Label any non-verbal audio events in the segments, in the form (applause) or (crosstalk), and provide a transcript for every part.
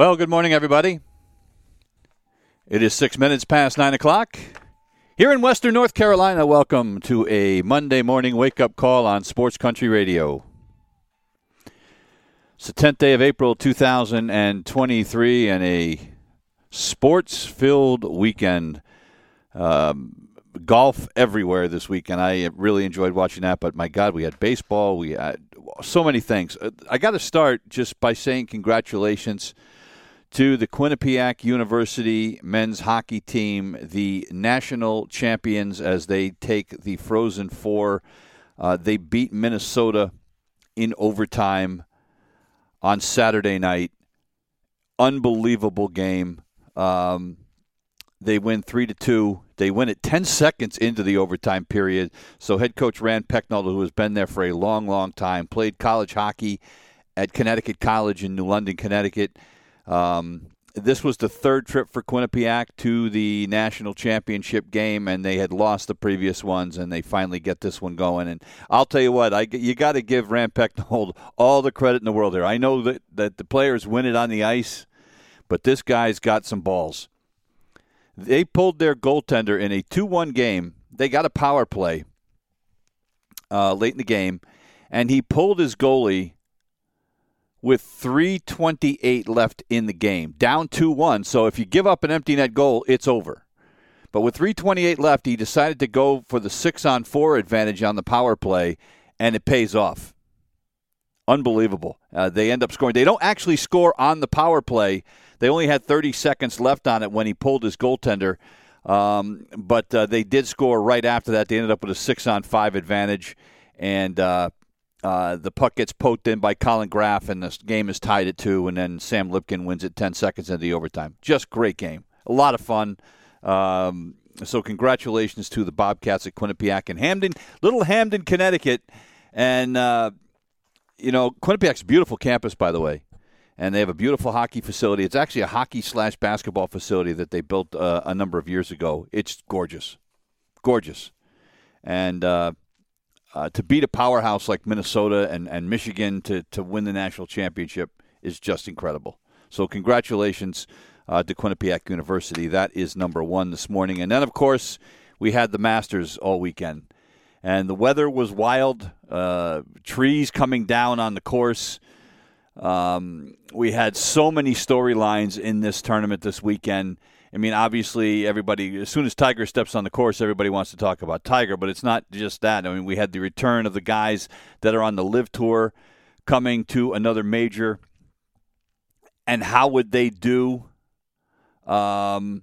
Well, good morning, everybody. It is six minutes past nine o'clock. Here in Western North Carolina, welcome to a Monday morning wake up call on Sports Country Radio. It's the 10th day of April 2023 and a sports filled weekend. Um, golf everywhere this weekend. I really enjoyed watching that, but my God, we had baseball. We had so many things. Uh, I got to start just by saying congratulations to the Quinnipiac University men's hockey team, the national champions, as they take the Frozen Four. Uh, they beat Minnesota in overtime on Saturday night. Unbelievable game. Um, they win three to two. They win it ten seconds into the overtime period. So head coach Rand Pecknold, who has been there for a long, long time, played college hockey at Connecticut College in New London, Connecticut um, this was the third trip for Quinnipiac to the national championship game, and they had lost the previous ones, and they finally get this one going. And I'll tell you what, I, you got to give Rand all the credit in the world here. I know that, that the players win it on the ice, but this guy's got some balls. They pulled their goaltender in a 2 1 game. They got a power play uh, late in the game, and he pulled his goalie with 328 left in the game, down 2-1. So if you give up an empty net goal, it's over. But with 328 left, he decided to go for the 6 on 4 advantage on the power play and it pays off. Unbelievable. Uh, they end up scoring. They don't actually score on the power play. They only had 30 seconds left on it when he pulled his goaltender. Um, but uh, they did score right after that. They ended up with a 6 on 5 advantage and uh, uh, the puck gets poked in by Colin Graf, and the game is tied at two, and then Sam Lipkin wins it 10 seconds into the overtime. Just great game. A lot of fun. Um, so, congratulations to the Bobcats at Quinnipiac and Hamden, Little Hamden, Connecticut. And, uh, you know, Quinnipiac's beautiful campus, by the way. And they have a beautiful hockey facility. It's actually a hockey slash basketball facility that they built uh, a number of years ago. It's gorgeous. Gorgeous. And, uh, to beat a powerhouse like Minnesota and, and Michigan to, to win the national championship is just incredible. So, congratulations uh, to Quinnipiac University. That is number one this morning. And then, of course, we had the Masters all weekend. And the weather was wild, uh, trees coming down on the course. Um, we had so many storylines in this tournament this weekend. I mean, obviously, everybody, as soon as Tiger steps on the course, everybody wants to talk about Tiger, but it's not just that. I mean, we had the return of the guys that are on the LIV Tour coming to another major. And how would they do? Um,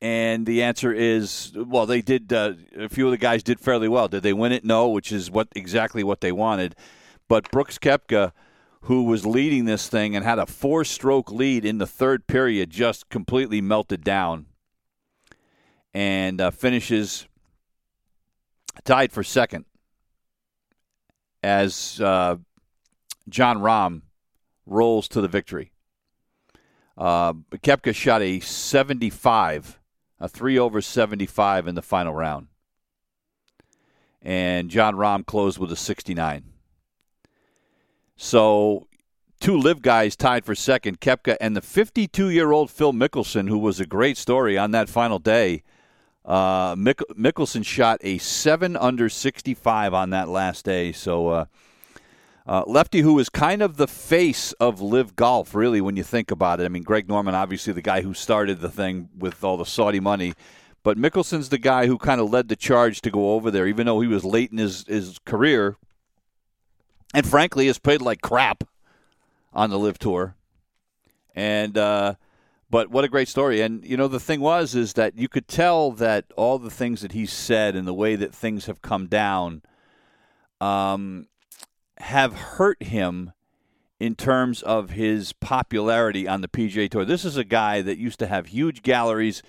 and the answer is, well, they did. Uh, a few of the guys did fairly well. Did they win it? No, which is what exactly what they wanted. But Brooks Koepka who was leading this thing and had a four stroke lead in the third period, just completely melted down and uh, finishes tied for second as uh, Jon Rahm rolls to the victory. Uh, Koepka shot a 75, a 3 over 75 in the final round. And Jon Rahm closed with a 69. So two LIV guys tied for second, Koepka and the 52 year old Phil Mickelson, who was a great story on that final day. Uh, Mick- Mickelson shot a 7 under 65 on that last day. So, uh, uh, Lefty, who is kind of the face of LIV Golf, really, when you think about it. I mean, Greg Norman, obviously the guy who started the thing with all the Saudi money. But Mickelson's the guy who kind of led the charge to go over there, even though he was late in his, his career and frankly has played like crap on the LIV tour. And uh, but what a great story. And you know, the thing was is that you could tell that all the things that he said and the way that things have come down, um, have hurt him in terms of his popularity on the PGA Tour. This is a guy that used to have huge galleries,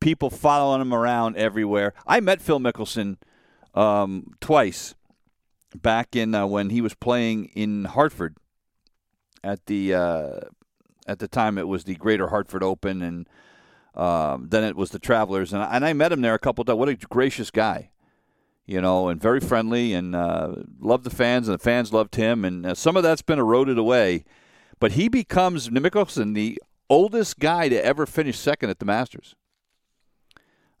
people following him around everywhere. I met Phil Mickelson um, twice back in uh, when he was playing in Hartford at the uh, at the time it was the Greater Hartford Open and um, then it was the Travelers and I, and I met him there a couple of times. What a gracious guy, you know, and very friendly and uh, loved the fans and the fans loved him and uh, some of that's been eroded away, but he becomes Mickelson the oldest guy to ever finish second at the Masters.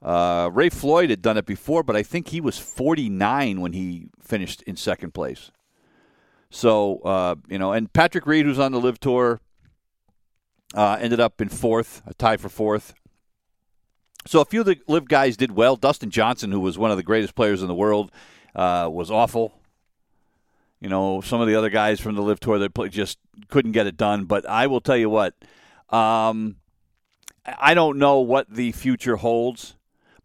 Uh, Ray Floyd had done it before, but I think he was 49 when he finished in second place. So, uh, you know, and Patrick Reed, who's on the LIV Tour, uh, ended up in fourth, a tie for fourth. So a few of the LIV guys did well. Dustin Johnson, who was one of the greatest players in the world, uh, was awful. You know, some of the other guys from the LIV Tour that play, just couldn't get it done. But I will tell you what, um, I don't know what the future holds.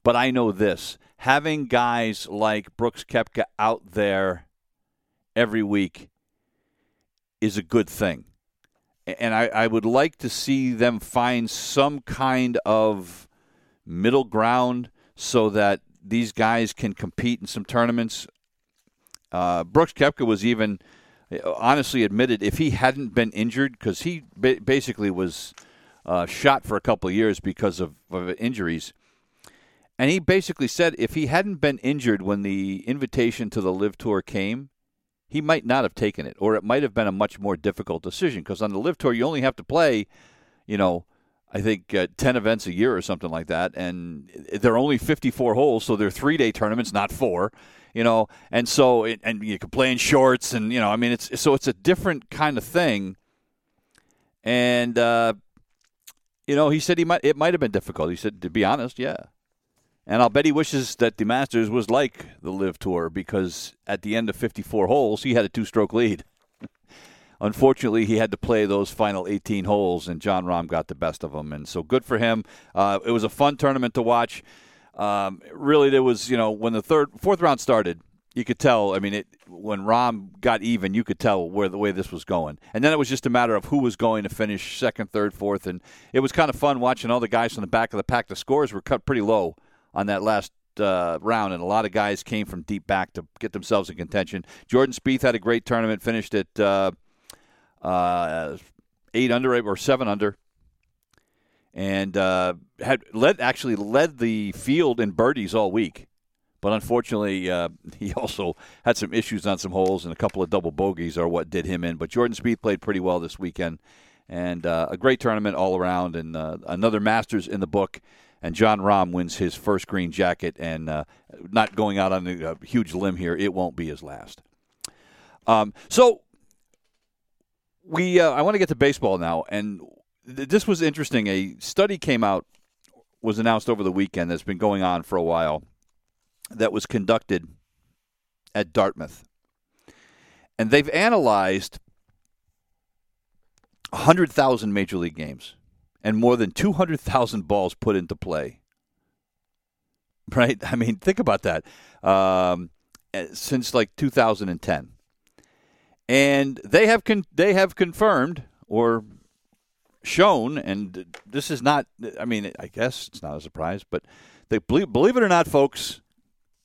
But I know this having guys like Brooks Koepka out there every week is a good thing. And I, I, would like to see them find some kind of middle ground so that these guys can compete in some tournaments. Uh, Brooks Koepka was even honestly admitted if he hadn't been injured, because he ba- basically was uh, shot for a couple of years because of, of injuries – and he basically said if he hadn't been injured when the invitation to the LIV Tour came, he might not have taken it, or it might have been a much more difficult decision. Because on the LIV Tour, you only have to play, you know, I think uh, 10 events a year or something like that. And they're only 54 holes, so they're three day tournaments, not four, you know. And so, it, and you can play in shorts, and, you know, I mean, it's so it's a different kind of thing. And, uh, you know, he said he might, it might have been difficult. He said, to be honest, yeah. And I'll bet he wishes that the Masters was like the LIV Tour because at the end of 54 holes, he had a two stroke lead. (laughs) Unfortunately, he had to play those final 18 holes, and Jon Rahm got the best of him. And so good for him. Uh, it was a fun tournament to watch. Um, really, there was, you know, when the third, fourth round started, you could tell. I mean, it, when Rahm got even, you could tell where the way this was going. And then it was just a matter of who was going to finish second, third, fourth, and it was kind of fun watching all the guys from the back of the pack. The scores were cut pretty low on that last uh, round, and a lot of guys came from deep back to get themselves in contention. Jordan Spieth had a great tournament, finished at uh, uh, eight under or seven under, and uh, had led actually led the field in birdies all week. But unfortunately, uh, (laughs) he also had some issues on some holes, and a couple of double bogeys are what did him in. But Jordan Spieth played pretty well this weekend, and uh, a great tournament all around, and another Masters in the book and Jon Rahm wins his first green jacket, and uh, not going out on a, huge limb here, it won't be his last. Um, so we, uh, I want to get to baseball now, and th- this was interesting. A study came out, was announced over the weekend that's been going on for a while, that was conducted at Dartmouth, and they've analyzed 100,000 major league games and more than 200,000 balls put into play. Right? (laughs) I mean, think about that. Um, eh, since like 2010. And they have con- they have confirmed or shown, and this is not. I mean, I guess it's not a surprise, but they believe, believe it or not, folks,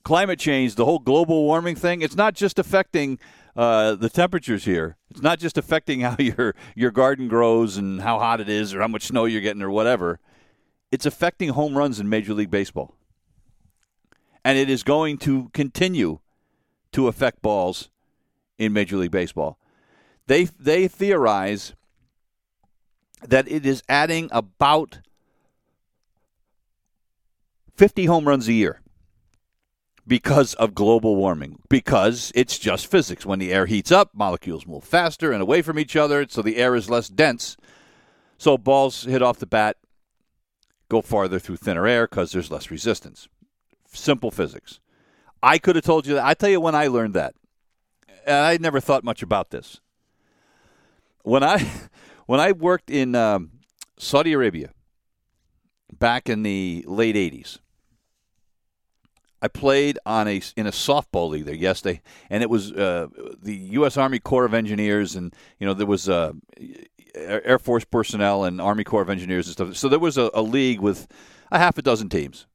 climate change, the whole global warming thing, it's not just affecting uh, the temperatures here. It's not just affecting how (laughs) your your garden grows and how hot it is or how much snow you're getting or whatever. It's affecting home runs in Major League Baseball. And it is going to continue to affect balls in Major League Baseball. They they theorize that it is adding about 50 home runs a year because of global warming, because it's just physics. When the air heats up, molecules move faster and away from each other, so the air is less dense. So balls hit off the bat, go farther through thinner air because there's less resistance. Simple physics. I could have told you that. I tell you when I learned that. And I never thought much about this. When I (laughs) when I worked in um, Saudi Arabia back in the late '80s. I played on a in a softball league there. Yes, they and it was uh, the U.S. Army Corps of Engineers, and you know there was uh, Air Force personnel and Army Corps of Engineers and stuff. So there was a, a league with a half a dozen teams,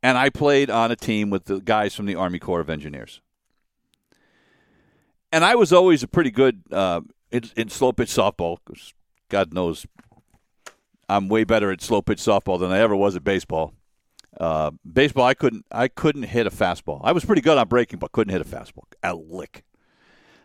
and I played on a team with the guys from the Army Corps of Engineers. And I was always a pretty good uh, in, in slow pitch softball. God knows, I'm way better at slow pitch softball than I ever was at baseball. Uh, baseball, I couldn't I couldn't hit a fastball. I was pretty good on breaking, but couldn't hit a fastball a lick.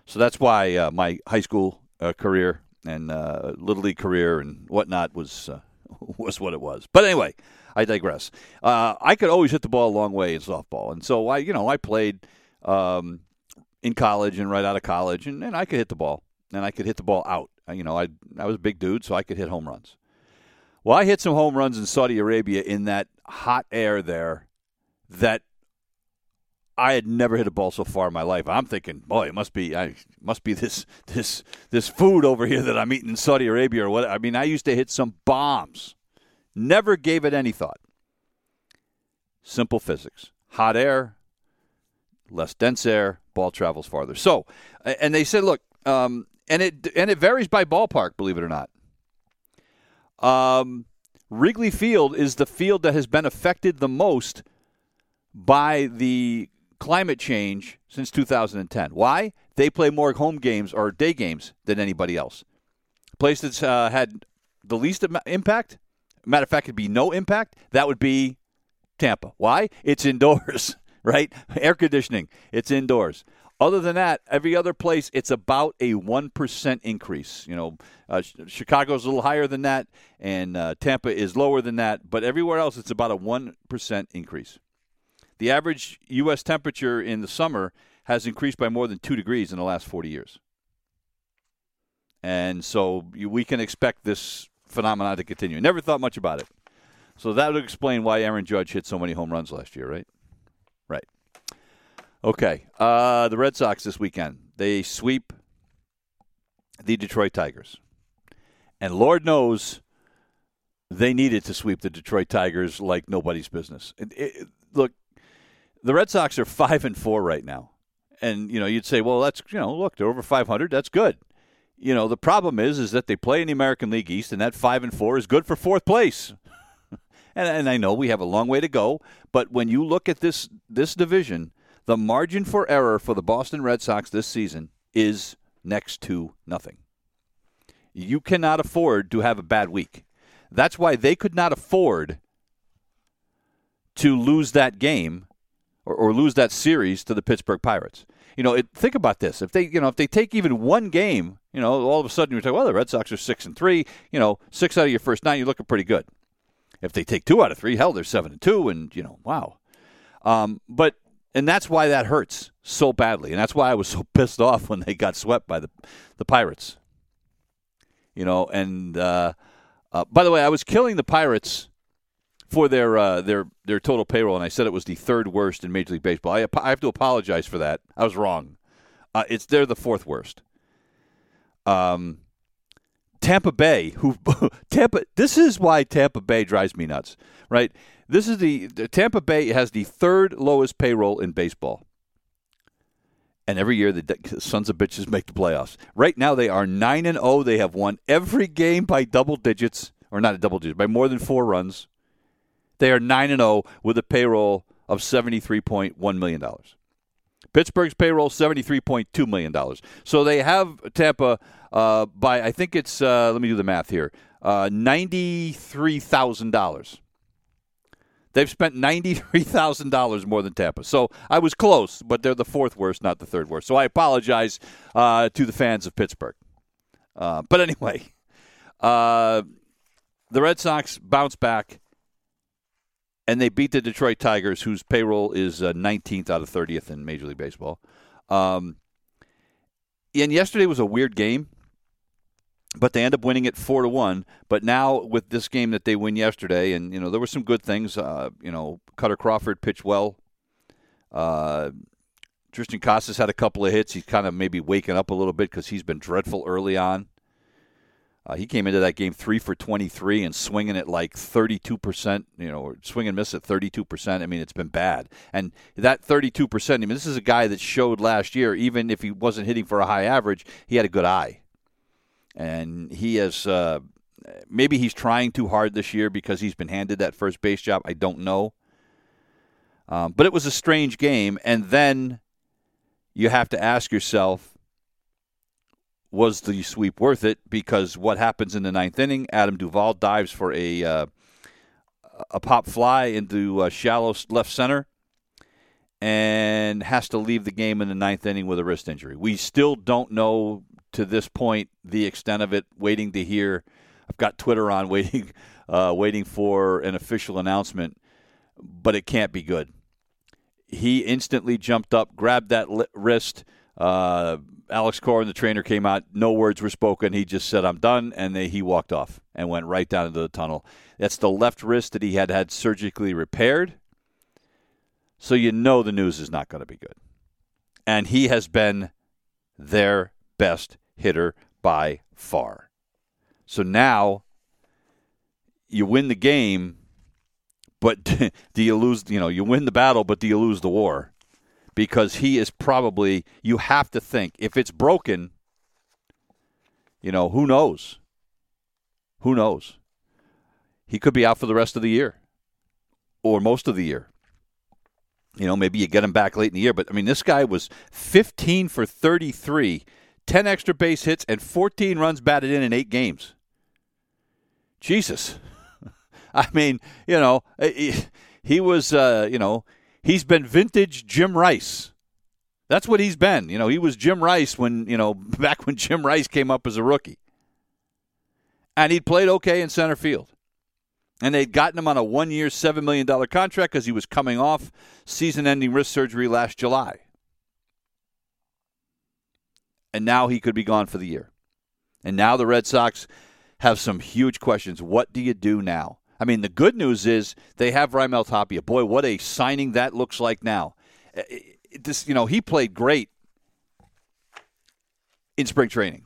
So that's why uh, my high school uh, career and uh, little league career and whatnot was uh, (laughs) was what it was. But anyway, I digress. Uh, I could always hit the ball a long way in softball, and so I you know I played um, in college and right out of college, and, and I could hit the ball, and I could hit the ball out. You know, I I was a big dude, so I could hit home runs. Well, I hit some home runs in Saudi Arabia in that hot air there that I had never hit a ball so far in my life. I'm thinking, boy, it must be I must be this this this food over here that I'm eating in Saudi Arabia or what. I mean, I used to hit some bombs. Never gave it any thought. Simple physics. Hot air, less dense air, ball travels farther. So, and they said, look, um, and it and it varies by ballpark, believe it or not. Um, Wrigley Field is the field that has been affected the most by the climate change since 2010. Why? They play more home games or day games than anybody else. Place that's uh, had the least impact, matter of fact, it'd be no impact, that would be Tampa. Why? It's indoors, (laughs) right? Air conditioning, it's indoors. Other than that, every other place, it's about a 1% increase. You know, uh, Chicago's a little higher than that, and uh, Tampa is lower than that, but everywhere else, it's about a 1% increase. The average U.S. temperature in the summer has increased by more than two degrees in the last 40 years. And so we can expect this phenomenon to continue. Never thought much about it. So that would explain why Aaron Judge hit so many home runs last year, right? Right. Okay. Uh, the Red Sox this weekend. They sweep the Detroit Tigers. And Lord knows they needed to sweep the Detroit Tigers like nobody's business. It, it, look, the Red Sox are 5 and 4 right now. And you know, you'd say, "Well, that's, you know, look, they're over 500. That's good." You know, the problem is is that they play in the American League East and that 5 and 4 is good for fourth place. (laughs) and and I know we have a long way to go, but when you look at this this division, the margin for error for the Boston Red Sox this season is next to nothing. You cannot afford to have a bad week. That's why they could not afford to lose that game or, or lose that series to the Pittsburgh Pirates. You know, it, think about this. If they, you know, if they take even one game, you know, all of a sudden you're talking, well, the Red Sox are six and three. You know, six out of your first nine, you're looking pretty good. If they take two out of three, hell, they're seven and two, and you know, wow. Um, but and that's why that hurts so badly, and that's why I was so (laughs) pissed off when they got swept by the the Pirates. You know, and uh, uh, by the way, I was killing the Pirates for their uh, their their total payroll, and I said it was the third worst in Major League Baseball. I, I have to apologize for that. I was wrong. Uh, it's they're the fourth worst. Um, Tampa Bay, who (laughs) Tampa. This is why Tampa Bay drives me nuts, right? This is the, the Tampa Bay has the third lowest payroll in baseball. And every year the sons of bitches make the playoffs. Right now they are 9 and 0. They have won every game by double digits or not a double digit, by more than 4 runs. They are 9 and 0 with a payroll of $73.1 million. Pittsburgh's payroll $73.2 million. So they have Tampa uh, by, I think it's, uh, let me do the math here, uh, $93,000. They've spent $93,000 more than Tampa. So I was close, but they're the fourth worst, not the third worst. So I apologize uh, to the fans of Pittsburgh. Uh, but anyway, uh, the Red Sox bounce back and they beat the Detroit Tigers, whose payroll is 19th uh, out of 30th in Major League Baseball. Um, and yesterday was a weird game but they end up winning it four to one. But now with this game that they win yesterday, and you know there were some good things. Uh, you know, Kutter Crawford pitched well. Uh, Triston Casas had a couple of hits. He's kind of maybe waking up a little bit because he's been dreadful early on. Uh, he came into that game three for 23 and swinging at like 32%, you know, swing and miss at 32%. I mean, it's been bad. And that 32%, I mean, this is a guy that showed last year, even if he wasn't hitting for a high average, he had a good eye. And he has, uh, maybe he's trying too hard this year because he's been handed that first base job. I don't know. Um, but it was a strange game. And then you have to ask yourself, was the sweep worth it? Because what happens in the ninth inning? Adam Duvall dives for a uh, a pop fly into shallow left center, and has to leave the game in the ninth inning with a wrist injury. We still don't know to this point the extent of it. Waiting to hear. I've got Twitter on, (laughs) waiting, uh, waiting for an official announcement, but it can't be good. He instantly jumped up, grabbed that wrist. Uh, Alex Cora, the trainer, came out. No words were spoken. He just said, "I'm done," and they, he walked off and went right down into the tunnel. That's the left wrist that he had had surgically repaired. So you know the news is not going to be good. And he has been their best hitter by far. So now you win the game, but (laughs) do you lose? You know, you win the battle, but do you lose the war? Because he is probably, you have to think, if it's broken, you know, who knows? Who knows? He could be out for the rest of the year or most of the year. You know, maybe you get him back late in the year, but I mean, this guy was 15 for 33, 10 extra base hits, and 14 runs batted in in eight games. Jesus. (laughs) I mean, you know, he, was, uh, you know, he's been vintage Jim Rice. That's what he's been. You know, he was Jim Rice when, you know, (laughs) back when Jim Rice came up as a rookie. And he'd played okay in center field. And they'd gotten him on a one year, $7 million contract because he was coming off season ending wrist surgery last July. And now he could be gone for the year. And now the Red Sox have some huge questions. What do you do now? I mean, the good news is they have Raimel Tapia. Boy, what a signing that looks like now. Uh, this, you know, he played great in spring training.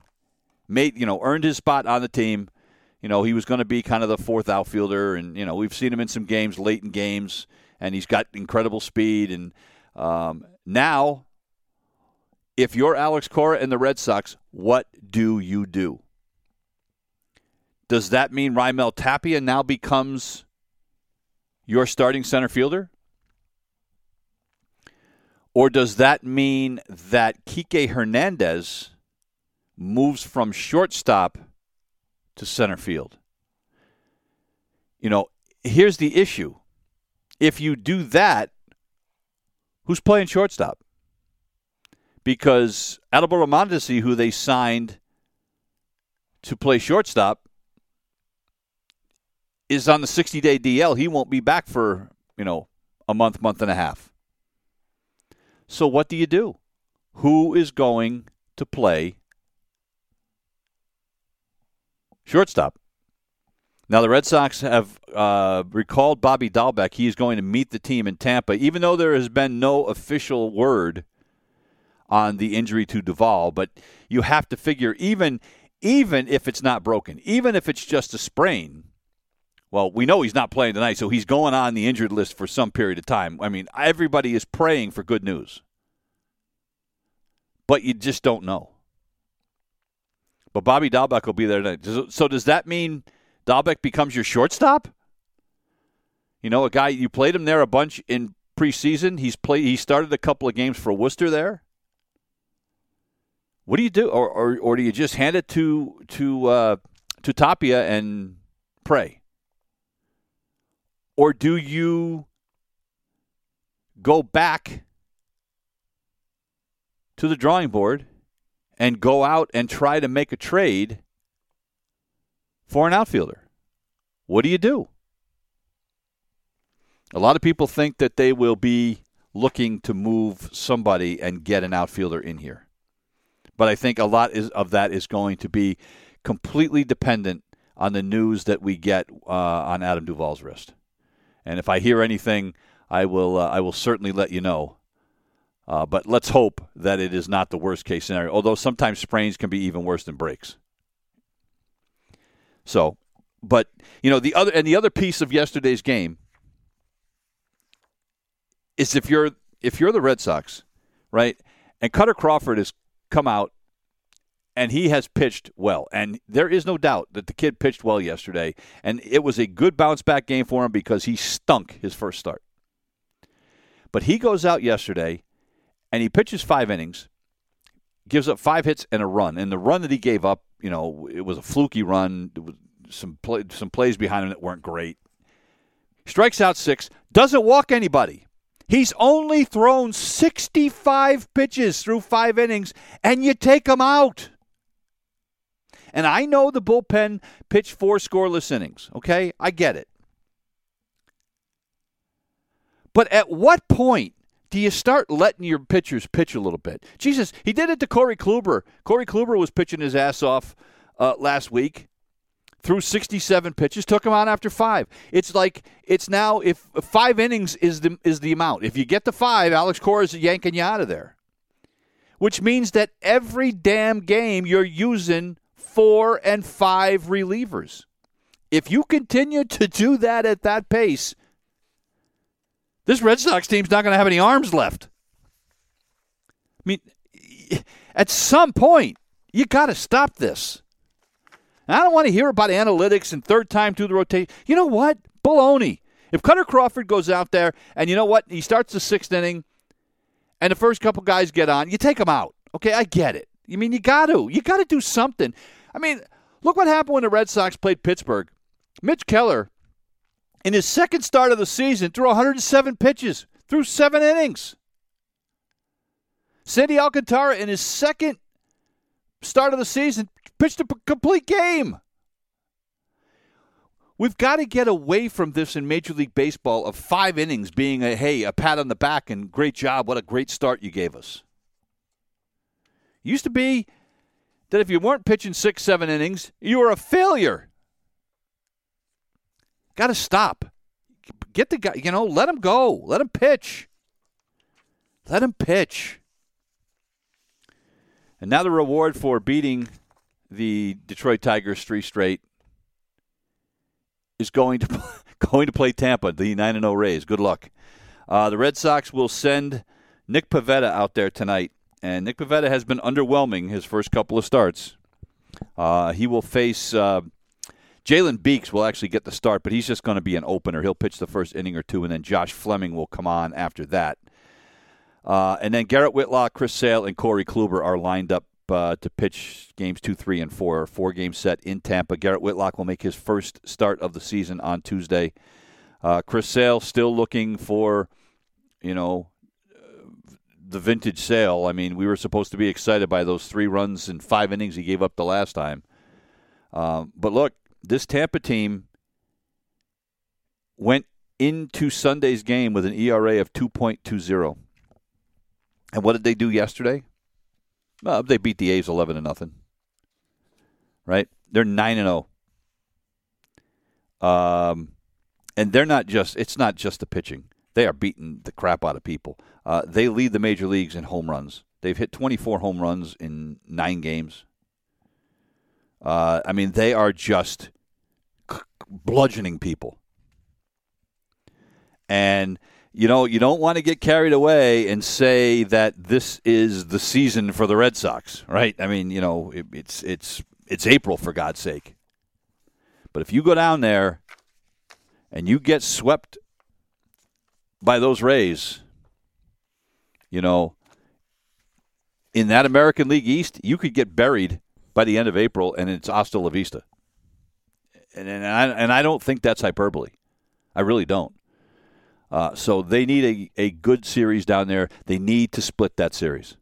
Made, you know, earned his spot on the team. You know, he was going to be kind of the fourth outfielder, and you know, we've seen him in some games, late in games, and he's got incredible speed. And um, now, if you're Alex Cora and the Red Sox, what do you do? Does that mean Raimel Tapia now becomes your starting center fielder? Or does that mean that Kike Hernandez moves from shortstop to center field? You know, here's the issue. If you do that, who's playing shortstop? Because Adalberto Mondesi, who they signed to play shortstop, is on the 60 day DL. He won't be back for, you know, a month, month and a half. So what do you do? Who is going to play shortstop? Now, the Red Sox have uh, recalled Bobby Dalbec. He is going to meet the team in Tampa, even though there has been no official word on the injury to Duvall. But you have to figure, even even if it's not broken, even if it's just a sprain, well, we know he's not playing tonight, so he's going on the injured list for some period of time. I mean, everybody is praying for good news. But you just don't know. But Bobby Dalbec will be there tonight. So does that mean Dalbec becomes your shortstop? You know, a guy you played him there a bunch in preseason. He's played. He started a couple of games for Worcester there. What do you do, or or, or do you just hand it to to uh, to Tapia and pray? Or do you go back to the drawing board and go out and try to make a trade for an outfielder? What do you do? A lot of people think that they will be looking to move somebody and get an outfielder in here. But I think a lot is, of that is going to be completely dependent on the news that we get uh, on Adam Duvall's wrist. And if I hear anything, I will uh, I will certainly let you know. Uh, but let's hope that it is not the worst case scenario. Although sometimes sprains can be even worse than breaks. So, but you know the other and the other piece of yesterday's game is if you're if you're the Red Sox, right, and Kutter Crawford has come out and he has pitched well. And there is no doubt that the kid pitched well yesterday. And it was a good bounce back game for him because he stunk his first start. But he goes out yesterday and he pitches five innings, gives up five hits and a run. And the run that he gave up, you know, it was a fluky run. Was some play, some plays behind him that weren't great. Strikes out six, doesn't walk anybody. He's only thrown 65 pitches through five innings, and you take him out. And I know the bullpen pitched four scoreless innings, okay? I get it. But at what point do you start letting your pitchers pitch a little bit? Jesus, he did it to Corey Kluber. Corey Kluber was pitching his ass off uh, last week threw 67 pitches, took him out after five. It's like it's now if five innings is the is the amount. If you get to five, Alex Cora is yanking you out of there, which means that every damn game you're using four and five relievers. If you continue to do that at that pace, this Red Sox team's not going to have any arms left. I mean, at some point, you got to stop this. I don't want to hear about analytics and third time through the rotation. You know what? Baloney. If Kutter Crawford goes out there and you know what? He starts the sixth inning and the first couple guys get on, you take them out. Okay, I get it. You mean you got to. You got to do something. I mean, look what happened when the Red Sox played Pittsburgh. Mitch Keller, in his second start of the season, threw 107 pitches, threw seven innings. Sandy Alcantara, in his second start of the season, pitched a complete game. We've got to get away from this in Major League Baseball of five innings being a hey, a pat on the back and great job, what a great start you gave us. Used to be that if you weren't pitching six, seven innings, you were a failure. Got to stop. Get the guy, you know, let him go. Let him pitch. Let him pitch. And now the reward for beating the Detroit Tigers three straight is going to (laughs) going to play Tampa, the nine and zero oh Rays. Good luck. Uh, the Red Sox will send Nick Pivetta out there tonight, and Nick Pivetta has been underwhelming his first couple of starts. Uh, he will face uh, Jalen Beeks. Will actually get the start, but he's just going to be an opener. He'll pitch the first inning or two, and then Josh Fleming will come on after that. Uh, and then Garrett Whitlock, Chris Sale, and Corey Kluber are lined up uh, to pitch games two, three, and four. Four game set in Tampa. Garrett Whitlock will make his first start of the season on Tuesday. Uh, Chris Sale still looking for, you know, the vintage Sale. I mean, we were supposed to be excited by those three runs in five innings he gave up the last time. Um, but look, this Tampa team went into Sunday's game with an ERA of 2.20. And what did they do yesterday? Well, they beat the A's eleven to nothing. Right? They're nine and zero. Oh. Um, and they're not just. It's not just the pitching. They are beating the crap out of people. Uh, they lead the major leagues in home runs. They've hit 24 home runs in nine games. Uh, I mean, they are just bludgeoning people. And you know, you don't want to get carried away and say that this is the season for the Red Sox, right? I mean, you know, it, it's it's it's April for God's sake. But if you go down there and you get swept by those Rays, you know, in that American League East, you could get buried by the end of April, and it's hasta la vista. And and I, and I don't think that's hyperbole. I really don't. Uh, so they need a, a good series down there. They need to split that series.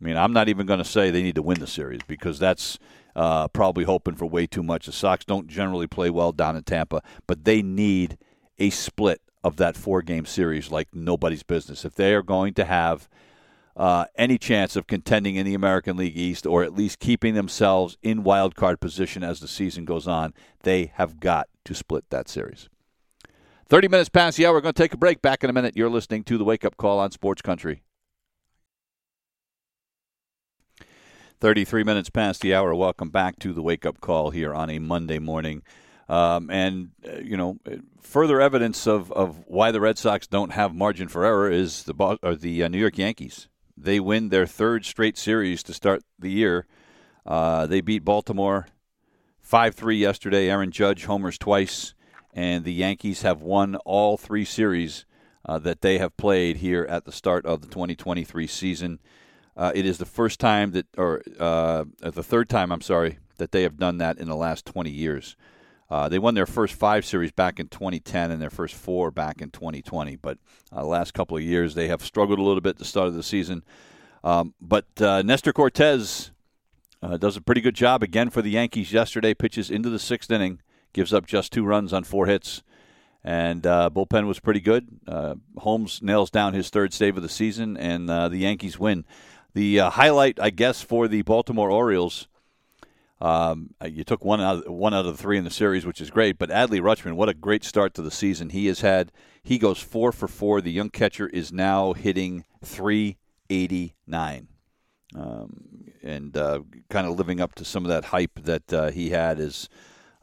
I mean, I'm not even going to say they need to win the series because that's uh, probably hoping for way too much. The Sox don't generally play well down in Tampa, but they need a split of that four game series like nobody's business. If they are going to have uh, any chance of contending in the American League East or at least keeping themselves in wild card position as the season goes on, they have got to split that series. 30 minutes past the hour. We're going to take a break. Back in a minute. You're listening to the Wake Up Call on Sports Country. 33 minutes past the hour. Welcome back to the wake up call here on a Monday morning. Um, and, uh, you know, further evidence of, of why the Red Sox don't have margin for error is the, or the uh, New York Yankees. They win their third straight series to start the year. Uh, they beat Baltimore 5 3 yesterday. Aaron Judge homers twice. And the Yankees have won all three series uh, that they have played here at the start of the 2023 season. Uh, it is the first time that, or uh, the third time, I'm sorry, that they have done that in the last 20 years. Uh, they won their first five series back in 2010 and their first four back in 2020. But uh, the last couple of years, they have struggled a little bit at the start of the season. Um, but uh, Nestor Cortes uh, does a pretty good job again for the Yankees yesterday. Pitches into the sixth inning, gives up just two runs on four hits, and uh, bullpen was pretty good. Uh, Holmes nails down his third save of the season, and the Yankees win. The highlight, I guess, for the Baltimore Orioles, um, you took one out, of, one out of the three in the series, which is great. But Adley Rutschman, what a great start to the season he has had. He goes four for four. The young catcher is now hitting 389. Um, and uh, kind of living up to some of that hype that uh, he had as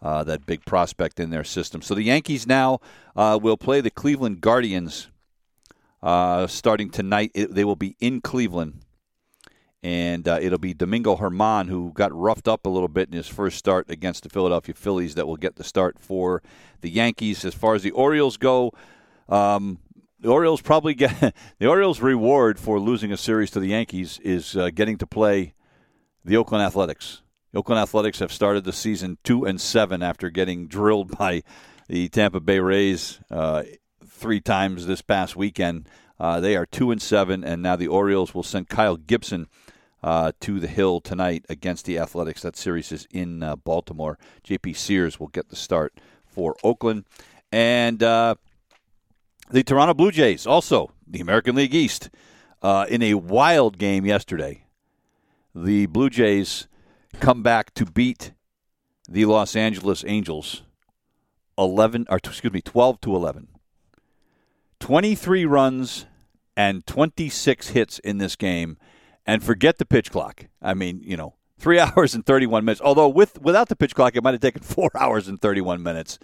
uh, that big prospect in their system. So the Yankees now uh, will play the Cleveland Guardians uh, starting tonight. It, they will be in Cleveland and uh, it'll be Domingo Germán, who got roughed up a little bit in his first start against the Philadelphia Phillies that will get the start for the Yankees. As far as the Orioles go, um, the Orioles probably get (laughs) the Orioles' reward for losing a series to the Yankees is uh, getting to play the Oakland Athletics. The Oakland Athletics have started the season two and seven after getting drilled by the Tampa Bay Rays uh, three times this past weekend. Uh, they are two and seven, and now the Orioles will send Kyle Gibson uh, to the Hill tonight against the Athletics. That series is in uh, Baltimore. J.P. Sears will get the start for Oakland, and uh, the Toronto Blue Jays, also the American League East, uh, in a wild game yesterday. The Blue Jays come back to beat the Los Angeles Angels, eleven or excuse me, twelve to eleven. 23 runs and 26 hits in this game, and forget the pitch clock. I mean, you know, three (laughs) hours and 31 minutes. Although with without the pitch clock, it might have taken (laughs) four hours and 31 minutes.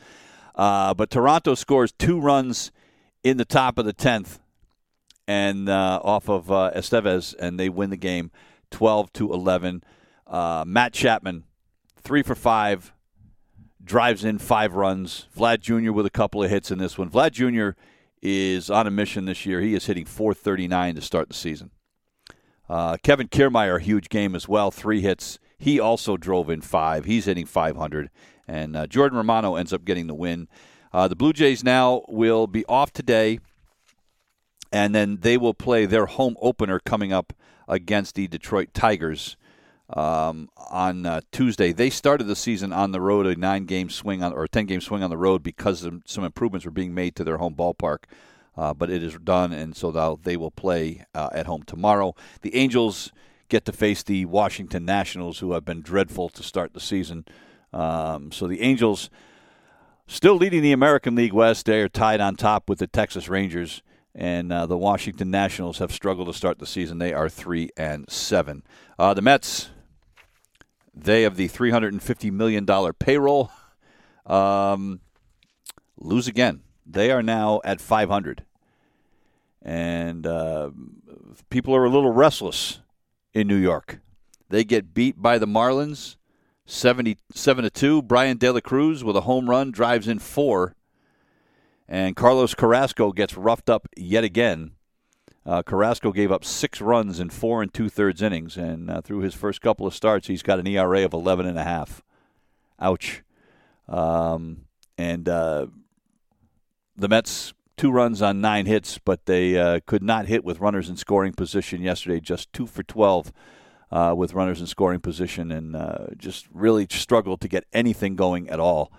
Uh, but Toronto scores two runs in the top of the 10th, and uh, off of uh, Estevez, and they win the game 12 to 11. Uh, Matt Chapman, three for five, drives in five runs. Vlad Jr. with a couple of hits in this one. Vlad Jr is on a mission this year. He is hitting 439 to start the season. Uh, Kevin Kiermaier, a huge game as well, three hits. He also drove in five. He's hitting 500. And uh, Jordan Romano ends up getting the win. Uh, the Blue Jays now will be off today, and then they will play their home opener coming up against the Detroit Tigers um, on uh, Tuesday. They started the season on the road, a nine game swing on, or a 10 game swing on the road because some improvements were being made to their home ballpark. Uh, but it is done, and so they will play uh, at home tomorrow. The Angels get to face the Washington Nationals, who have been dreadful to start the season. Um, so the Angels still leading the American League West. They are tied on top with the Texas Rangers, and uh, the Washington Nationals have struggled to start the season. They are three and seven. Uh, the Mets they have the $350 million payroll. Um, lose again. They are now at 500. And uh, people are a little restless in New York. They get beat by the Marlins 77 to 2. Bryan De La Cruz with a home run drives in four. And Carlos Carrasco gets roughed up yet again uh, Carrasco gave up six runs in four and two thirds innings, and uh, through his first couple of starts, he's got an ERA of eleven and a half. Ouch. Um, and uh, the Mets two runs on nine hits, but they uh, could not hit with runners in scoring position yesterday. Just two for twelve uh, with runners in scoring position, and uh, just really struggled to get anything going at all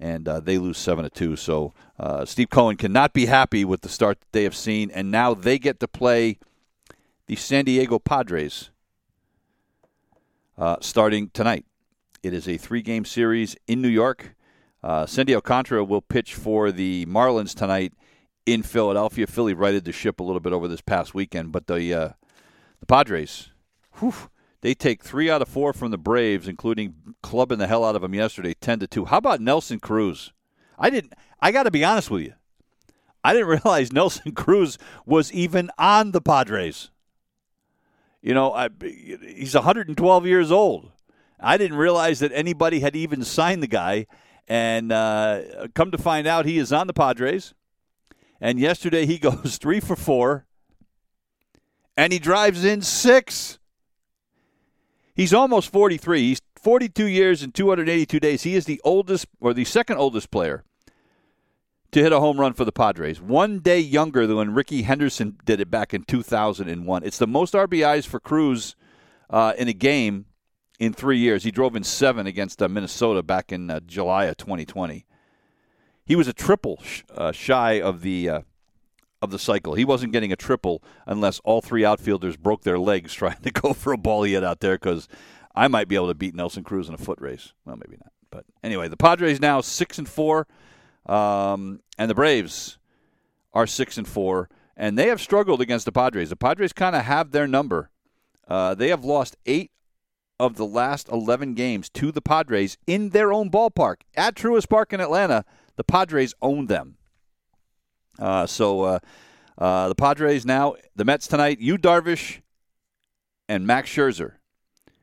and uh, they lose seven to two. So uh, Steve Cohen cannot be happy with the start that they have seen, and now they get to play the San Diego Padres uh, starting tonight. It is a three-game series in New York. Uh, Sandy Alcantara will pitch for the Marlins tonight in Philadelphia. Philly righted the ship a little bit over this past weekend, but the uh, the Padres, whew, They take three out of four from the Braves, including clubbing the hell out of them yesterday, ten to two. How about Nelson Cruz? I didn't. I got to be honest with you. I didn't (laughs) realize Nelson Cruz was even on the Padres. You know, I, he's 112 years old. I didn't realize that anybody had even signed the guy. And uh, come to find out, he is on the Padres. And yesterday he (laughs) goes three for four, and he drives in six. He's almost 43. He's 42 years and 282 days. He is the oldest or the second oldest player to hit a home run for the Padres. One day younger than when Rickey Henderson did it back in 2001. It's the most RBIs for Cruz uh, in a game in three years. He drove in seven against uh, Minnesota back in uh, July of 2020. He was a triple sh- uh, shy of the uh, of the cycle. He wasn't getting a triple unless all three outfielders broke their legs (laughs) trying to go for a ball had out there. Because I might be able to beat Nelson Cruz in a foot race. Well, maybe not. But anyway, the Padres now six and four. Um, and the Braves are six and four, and they have struggled against the Padres. The Padres kind of have their number. Uh, they have lost eight of the last 11 games to the Padres in their own ballpark at Truist Park in Atlanta. The Padres own them. Uh, so uh, uh, the Padres now, the Mets tonight, Yu Darvish and Max Scherzer.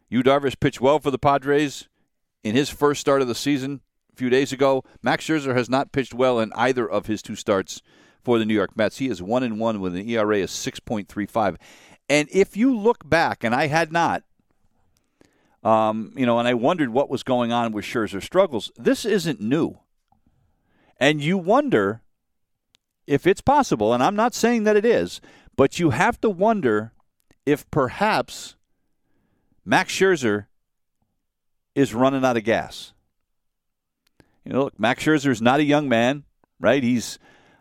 Yu Darvish pitched well for the Padres in his first start of the season a few days ago. Max Scherzer has not pitched well in either of his two starts for the New York Mets. He is one and one with an ERA of six point three five. And if you look back, and I had not, um, you know, and I wondered what was going on with Scherzer's struggles. This isn't new, and you wonder if it's possible. And I'm not saying that it is, but you have to wonder if perhaps Max Scherzer is running out of gas. You know, look, Max Scherzer is not a young man, right? He's,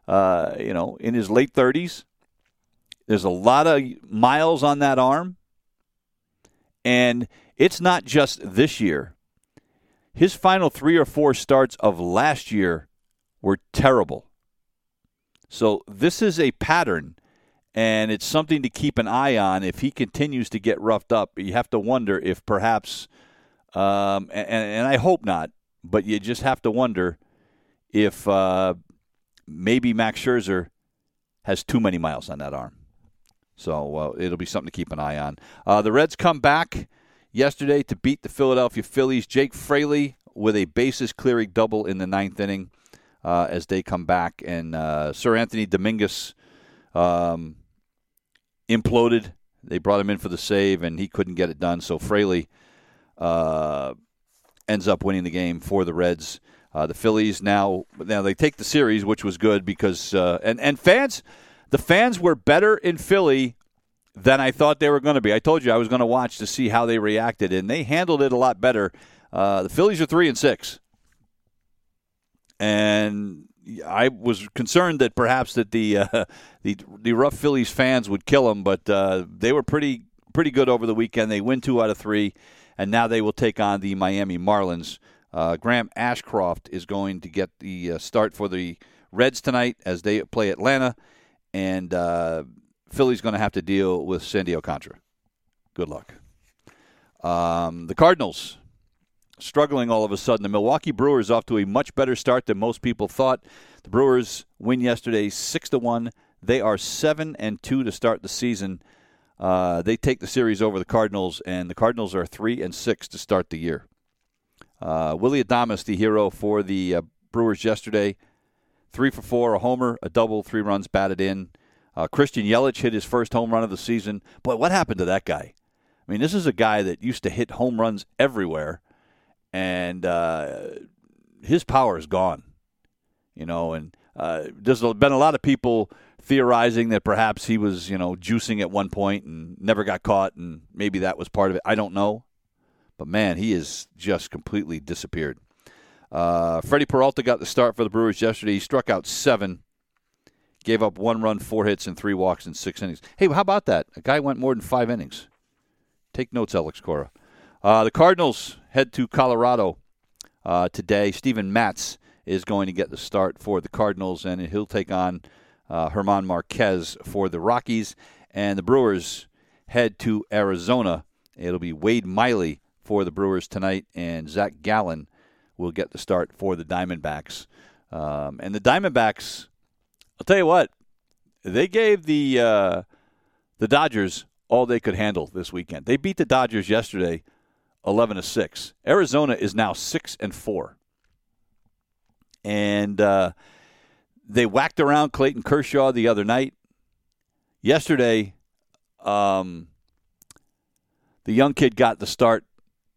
uh, you know, in his late 30s. There's a lot of miles on that arm. And it's not just this year. His final three or four starts of last year were terrible. So this is a pattern, and it's something to keep an eye on. If he continues to get roughed up, you have to wonder if perhaps, um, and, and I hope not, but you just have to wonder if uh, maybe Max Scherzer has too many miles on that arm. So uh, it'll be something to keep an eye on. Uh, the Reds come back yesterday to beat the Philadelphia Phillies. Jake Fraley with a bases clearing double in the ninth inning uh, as they come back, and uh, Seranthony Dominguez um, imploded. They brought him in for the save, and he couldn't get it done. So Fraley uh, ends up winning the game for the Reds. Uh, the Phillies now now they take the series, which was good because uh, and and fans, the fans were better in Philly than I thought they were going to be. I told you I was going to watch to see how they reacted, and they handled it a lot better. Uh, the Phillies are three and six, and I was concerned that perhaps that the uh, (laughs) the the rough Phillies fans would kill them, but uh, they were pretty pretty good over the weekend. They win two out of three and now they will take on the Miami Marlins. Uh, Graham Ashcraft is going to get the uh, start for the Reds tonight as they play Atlanta, and uh, Philly's going to have to deal with Sandy Alcantara. Good luck. Um, the Cardinals struggling all of a sudden. The Milwaukee Brewers off to a much better start than most people thought. The Brewers win yesterday six to one. They are seven and two to start the season. Uh, they take the series over the Cardinals, and the Cardinals are three and six to start the year. Uh, Willy Adames, the hero for the uh, Brewers yesterday, three for four, a homer, a double, three runs batted in. Uh, Christian Yelich hit his first home run of the season. Boy, what happened to that guy? I mean, this is a guy that used to hit home runs everywhere, and uh, his power is gone. You know, and uh, there's been a lot of people theorizing that perhaps he was, you know, juicing at one point and never got caught, and maybe that was part of it. I don't know, but man, he is just completely disappeared. Uh, Freddie Peralta got the start for the Brewers yesterday. He struck out seven, gave up one run, four hits, and three walks in six innings. Hey, how about that? A guy went more than five innings. Take notes, Alex Cora. Uh, the Cardinals head to Colorado uh, today. Steven Matz is going to get the start for the Cardinals, and he'll take on uh, German Marquez for the Rockies. And the Brewers head to Arizona It'll be Wade Miley for the Brewers tonight, and Zach Gallen will get the start for the Diamondbacks. Um, and the Diamondbacks, I'll tell you what, they gave the uh, the Dodgers all they could handle this weekend. They beat the Dodgers yesterday, eleven to six. Arizona is now six and four, and uh, they whacked around Clayton Kershaw the other night. Yesterday, um, the young kid got the start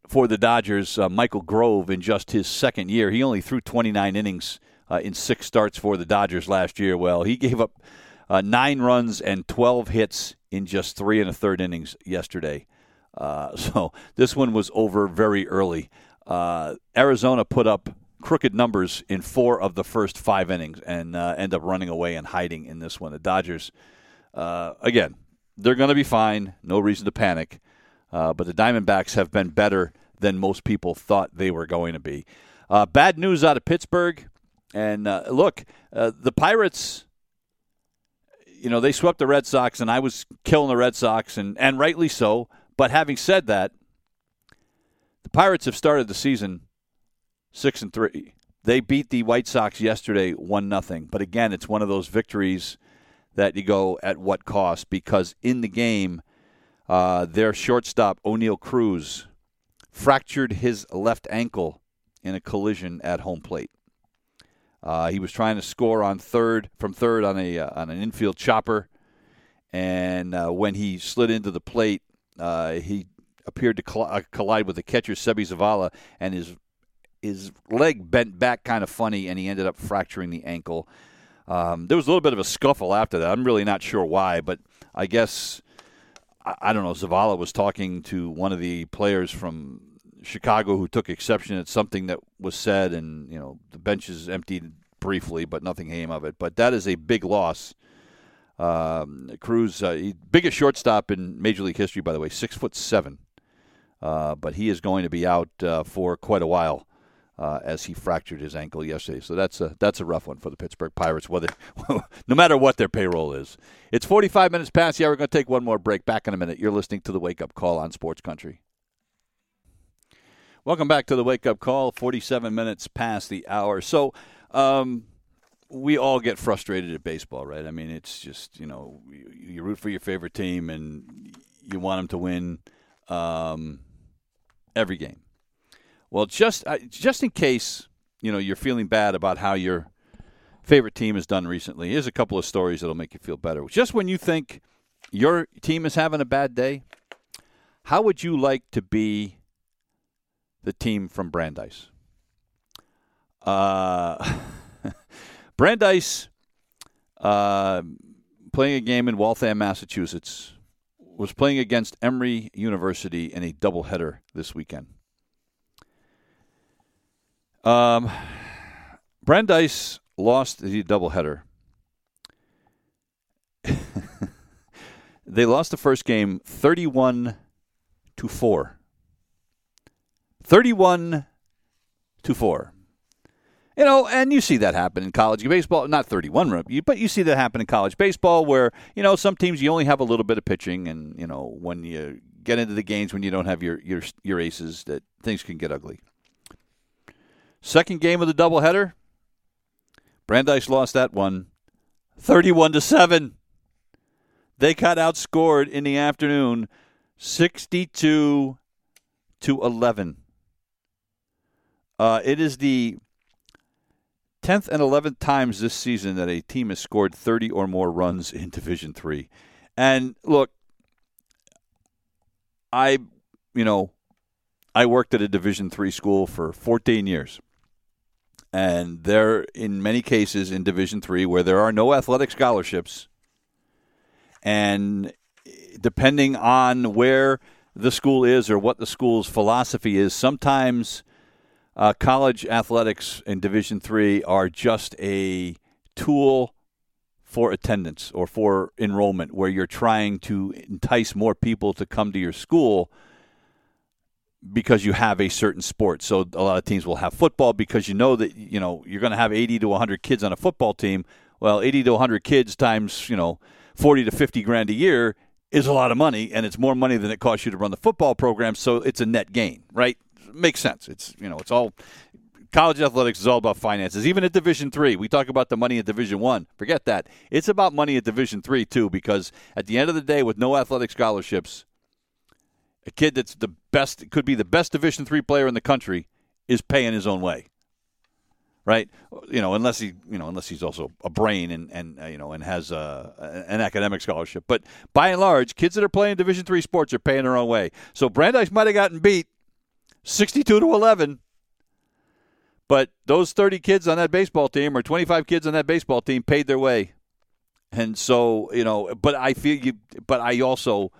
for the Dodgers, uh, Michael Grove, in just his second year. He only threw 29 innings uh, in six starts for the Dodgers last year. Well, he gave up uh, nine runs and 12 hits in just three and a third innings yesterday. Uh, (laughs) so this one was over very early. Uh, Arizona put up crooked numbers in four of the first five innings and uh, end up running away and hiding in this one. The Dodgers, again, they're going to be fine. No reason to panic. Uh, but the Diamondbacks have been better than most people thought they were going to be. Uh, bad news out of Pittsburgh. And uh, look, uh, the Pirates, you know, they swept the Red Sox, and I was killing the Red Sox, and, and rightly so. But having said that, the Pirates have started the season six and three. They beat the White Sox yesterday, one nothing. But again, it's one of those victories that you go at what cost? Because in the game, uh, their shortstop, Oneil Cruz, fractured his left ankle in a collision at home plate. Uh, he was trying to score on third from third on a uh, on an infield chopper, and uh, when he slid into the plate, uh, he appeared to uh, collide with the catcher Seby Zavala, and his his leg bent back kind of funny, and he ended up fracturing the ankle. Um, there was a little bit of a scuffle after that. I'm really not sure why, but I guess I don't know. Zavala was talking to one of the players from Chicago who took exception at something that was said, and you know the benches emptied briefly, but nothing came of it. But that is a big loss. Um, Cruz, uh, he, biggest shortstop in Major League history, by the way, six foot seven. Uh, but he is going to be out uh, for quite a while uh, as he fractured his ankle yesterday. So that's a that's a rough one for the Pittsburgh Pirates. Whether (laughs) no matter what their payroll is, it's 45 minutes past. Yeah, we're going to take one more break. Back in a minute. You're listening to the Wake Up Call on Sports Country. Welcome back to the Wake Up Call. 47 minutes past the hour. So. Um, we all get frustrated at baseball, right? I mean, it's just you know you, you root for your favorite team and you want them to win um, every game. Well, just uh, just in case you know you're feeling bad about how your favorite team has done recently, here's a couple of stories that'll make you feel better. Just when you think your team is having a bad day, how would you like to be the team from Brandeis? Uh, (laughs) Brandeis, uh, playing a game in Waltham, Massachusetts, was playing against Emory University in a doubleheader this weekend. Um, Brandeis lost the doubleheader. (laughs) they lost the first game 31 to 4. 31 to 4. You know, and you see that happen in college baseball. Not 31, but you see that happen in college baseball where, you know, some teams you only have a little bit of pitching. And, you know, when you get into the games when you don't have your, your, your aces, that things can get ugly. Second game of the doubleheader, Brandeis lost that one 31 to 7. They got outscored in the afternoon 62 to 11. Uh, it is the 10th and 11th times this season that a team has scored 30 or more runs in Division 3. And look, I, you know, I worked at a Division 3 school for 14 years and they're in many cases in Division Three where there are no athletic scholarships, and depending on where the school is or what the school's philosophy is, sometimes uh, college athletics in Division Three are just a tool for attendance or for enrollment, where you're trying to entice more people to come to your school because you have a certain sport. So a lot of teams will have football because you know that you know you're going to have 80 to 100 kids on a football team. Well, 80 to 100 kids times you know 40 to 50 grand a year is a lot of money, and it's more money than it costs you to run the football program. So it's a net gain, right? Makes sense. It's you know, it's all college athletics is all about finances. Even at Division three, we talk about the money at Division one. Forget that. It's about money at Division three too, because at the end of the day, with no athletic scholarships, a kid that's the best could be the best Division three player in the country is paying his own way. Right, you know, unless he, you know, unless he's also a brain and and uh, you know and has uh, an academic scholarship. But by and large, kids that are playing Division three sports are paying their own way. So Brandeis might have gotten beat, sixty-two to eleven, but those 30 kids on that baseball team or 25 kids on that baseball team paid their way. And so, you know, but I feel you, but I also,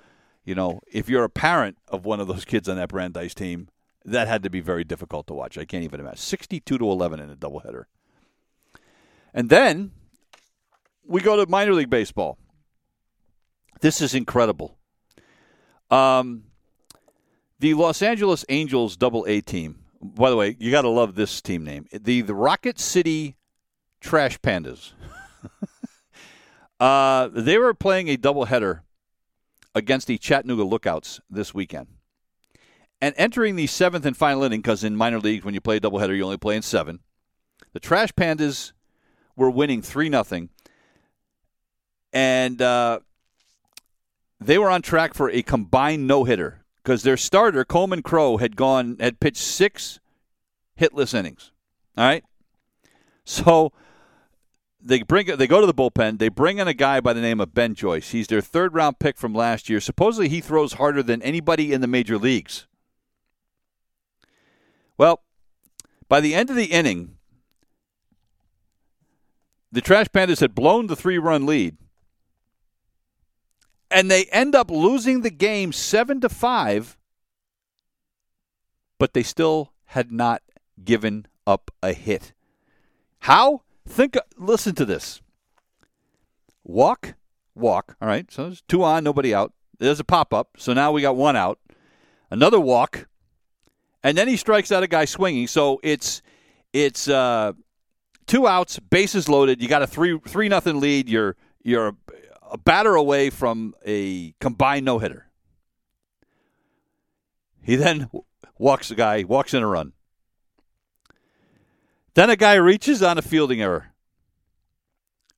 you know, if you're a parent of one of those kids on that Brandeis team, that had to be very difficult to watch. I can't even imagine. 62 to 11 in a doubleheader. And then we go to minor league baseball. This is incredible. Um, the Los Angeles Angels double A team by the way, you got to love this team name. The the Rocket City Trash Pandas. (laughs) uh, they were playing a doubleheader against the Chattanooga Lookouts this weekend. And entering the seventh and final inning, because in minor leagues, when you play a doubleheader, you only play in seven. The Trash Pandas were winning 3 nothing, And uh, they were on track for a combined no hitter because their starter Coleman Crow had gone had pitched six hitless innings. All right, so they bring they go to the bullpen. They bring in a guy by the name of Ben Joyce. He's their third round pick from last year. Supposedly he throws harder than anybody in the major leagues. Well, by the end of the inning, the Trash Pandas had blown the three run lead and they end up losing the game 7 to 5 but they still had not given up a hit. How? Think listen to this. Walk walk. All right so there's two on nobody out. There's a pop up so now we got one out. Another walk and then he strikes out a guy swinging. So it's it's uh, two outs bases loaded. You got a three three nothing lead. You're you're a batter away from a combined no hitter. He then walks a guy, walks in a run. Then a guy reaches on a fielding error.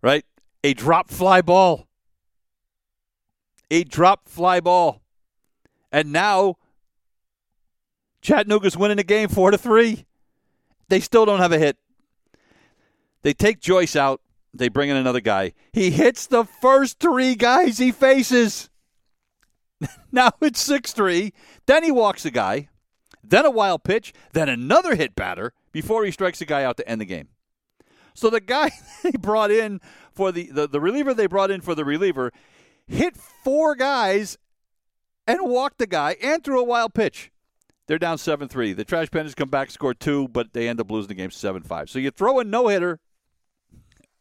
Right? A drop fly ball. A drop fly ball. And now Chattanooga's winning the game 4 to 3. They still don't have a hit. They take Joyce out. They bring in another guy. He hits the first three guys he faces. (laughs) now it's 6 3. Then he walks a guy. Then a wild pitch. Then another hit batter before he strikes a guy out to end the game. So the guy (laughs) they brought in for the, the, the reliever they brought in for the reliever hit four guys and walked the guy and threw a wild pitch. They're down 7 3. The Trash Pandas come back, score two, but they end up losing the game 7 5. So you throw a no hitter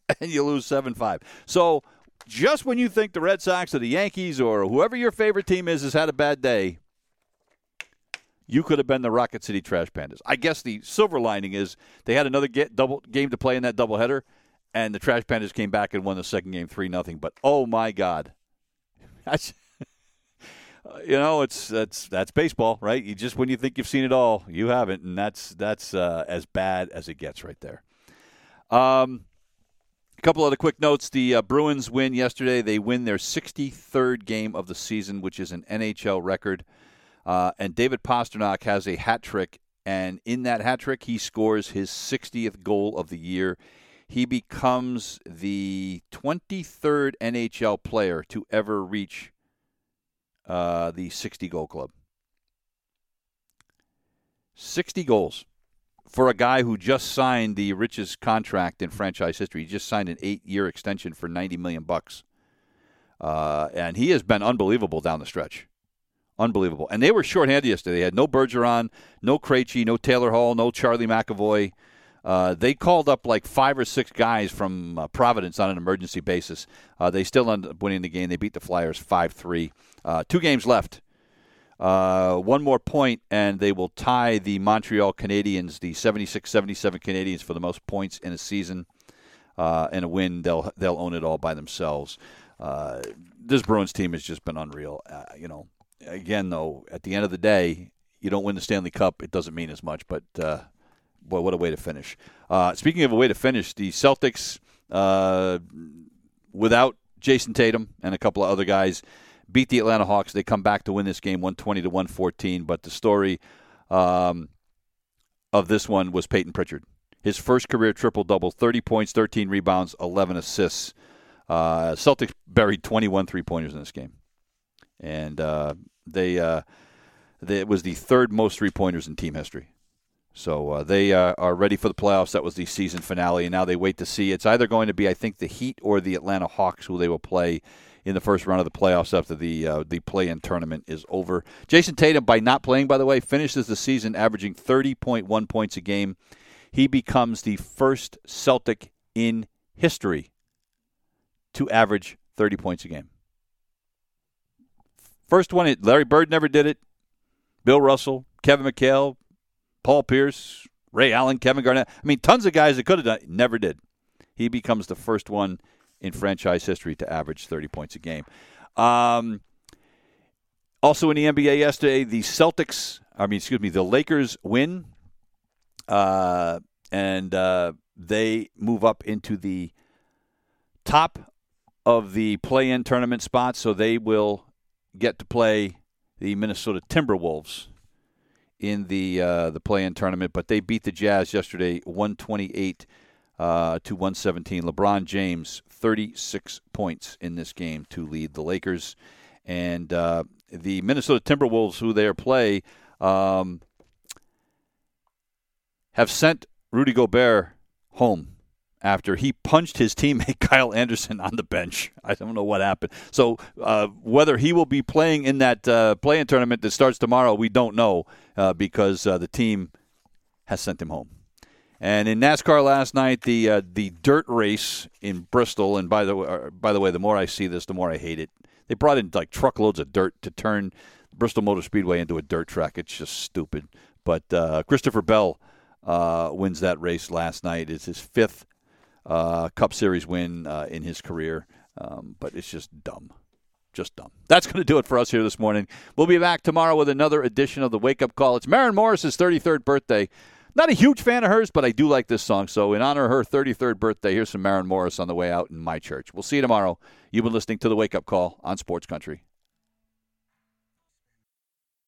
(laughs) and you lose 7 5. So just when you think the Red Sox or the Yankees or whoever your favorite team is has had a bad day, you could have been the Rocket City Trash Pandas. I guess the silver lining is they had another get, double game to play in that doubleheader, and the Trash Pandas came back and won the second game three nothing. But oh my God, (laughs) that's you know it's that's that's baseball, right? You just when you think you've seen it all, you haven't, and that's that's uh, as bad as it gets right there. Um, a couple other quick notes. The uh, Bruins win yesterday. They win their 63rd game of the season, which is an NHL record. Uh, and David Pastrnak has a hat trick, and in that hat trick, he scores his 60th goal of the year. He becomes the 23rd NHL player to ever reach uh, the 60 goal club. 60 goals for a guy who just signed the richest contract in franchise history. He just signed an eight-year extension for 90 million bucks, uh, and he has been unbelievable down the stretch. Unbelievable. And they were shorthanded yesterday. They had no Bergeron, no Krejci, no Taylor Hall, no Charlie McAvoy. Uh, they called up like five or six guys from uh, Providence on an emergency basis. Uh, they still ended up winning the game. They beat the Flyers 5 3. Uh, two games left uh, one more point, and they will tie the Montreal Canadiens, the 76-77 Canadiens, for the most points in a season. Uh, and a win, they'll they'll own it all by themselves. uh, this Bruins team has just been unreal. Uh, you know, again though, at the end of the day, you don't win the Stanley Cup, it doesn't mean as much. But uh, boy, what a way to finish! Uh, speaking of a way to finish, the Celtics, uh, without Jayson Tatum and a couple of other guys, beat the Atlanta Hawks. They come back to win this game, one twenty to one fourteen. But the story um, of this one was Payton Pritchard. His first career triple double, 30 points, 13 rebounds, 11 assists. Uh, Celtics buried 21 three pointers in this game. And uh, they, uh, they, it was the third most three pointers in team history. So uh, they uh, are ready for the playoffs. That was the season finale, and now they wait to see. It's either going to be, I think, the Heat or the Atlanta Hawks who they will play in the first round of the playoffs after the uh, the play-in tournament is over. Jayson Tatum, by not playing, by the way, finishes the season averaging 30.1 points a game. He becomes the first Celtic in history to average 30 points a game. First one, Larry Bird never did it. Bill Russell, Kevin McHale, Paul Pierce, Ray Allen, Kevin Garnett. I mean, tons of guys that could have done it, never did. He becomes the first one in franchise history to average 30 points a game. Um, also in the NBA yesterday, the Celtics, I mean, excuse me, the Lakers win, uh, and uh, they move up into the top of the play-in tournament spot, so they will get to play the Minnesota Timberwolves in the uh, the play-in tournament. But they beat the Jazz yesterday, 128 uh, to 117. LeBron James 36 points in this game to lead the Lakers. And uh, the Minnesota Timberwolves, who they play, um, have sent Rudy Gobert home after he punched his teammate (laughs) Kyle Anderson on the bench. I don't know what happened. So uh, whether he will be playing in that uh, play-in tournament that starts tomorrow, we don't know uh, because uh, the team has sent him home. And in NASCAR last night, the uh, the dirt race in Bristol, and by the way, uh, by the way, the more I see this, the more I hate it. They brought in like truckloads of dirt to turn Bristol Motor Speedway into a dirt track. It's just stupid. But uh, Christopher Bell uh, wins that race last night. It's his fifth uh, Cup Series win uh, in his career. Um, but it's just dumb. Just dumb. That's going to do it for us here this morning. We'll be back tomorrow with another edition of the Wake Up Call. It's Maren Morris's 33rd birthday. Not a huge fan of hers, but I do like this song. So, in honor of her 33rd birthday, here's some Maren Morris on the way out in my church. We'll see you tomorrow. You've been listening to the Wake Up Call on Sports Country.